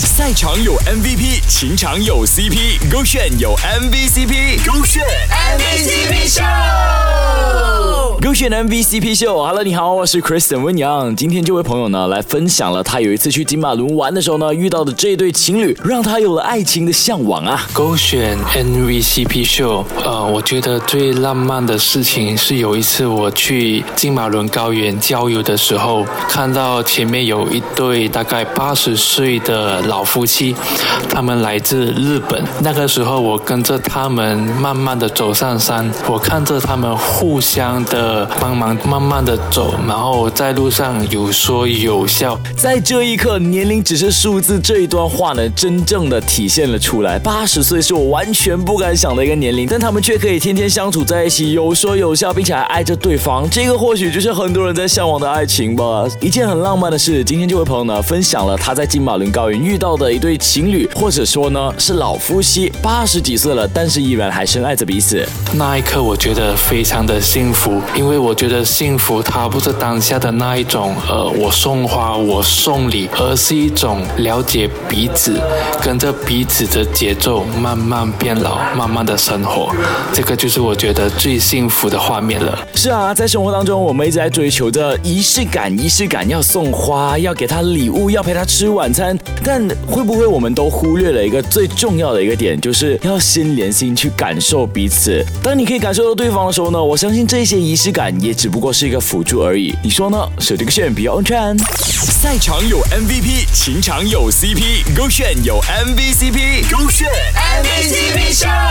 赛场有 MVP，情场有 CP，勾选有 MVCp，勾选 MVCp 上，选 MVCp 秀。Hello，你好，我是 Kristen 温阳。今天这位朋友呢，来分享了他有一次去金马伦玩的时候呢，遇到的这对情侣，让他有了爱情的向往啊。勾选 MVCp 秀，呃，我觉得最浪漫的事情是有一次我去金马伦高原郊游的时候，看到前面有一对大概八十岁的老夫妻，他们来自日本。那个时候我跟着他们慢慢的走上山，我看着他们互相的帮忙，慢慢的走，然后在路上有说有笑。在这一刻，年龄只是数字这一段话呢，真正的体现了出来。八十岁是我完全不敢想的一个年龄，但他们却可以天天相处在一起，有说有笑，并且还爱着对方。这个或许就是很多人在向往的爱情吧。一件很浪漫的事，今天这位朋友呢，分享了他在金马伦高原遇到的一对情侣，或者说呢是老夫妻，八十几岁了，但是依然还深爱着彼此。那一刻，我觉得非常的幸福，因为所以我觉得幸福它不是当下的那一种，呃，我送花，我送礼，而是一种了解彼此，跟着彼此的节奏慢慢变老，慢慢的生活，这个就是我觉得最幸福的画面了。是啊，在生活当中，我们一直在追求着仪式感，仪式感要送花，要给他礼物，要陪他吃晚餐，但会不会我们都忽略了一个最重要的一个点，就是要心连心去感受彼此。当你可以感受到对方的时候呢，我相信这些仪式感也只不过是一个辅助而已。你说呢？手这个炫比较安全。赛场有 MVP，情场有 CP，勾线有 MVCp，勾线 MVCp。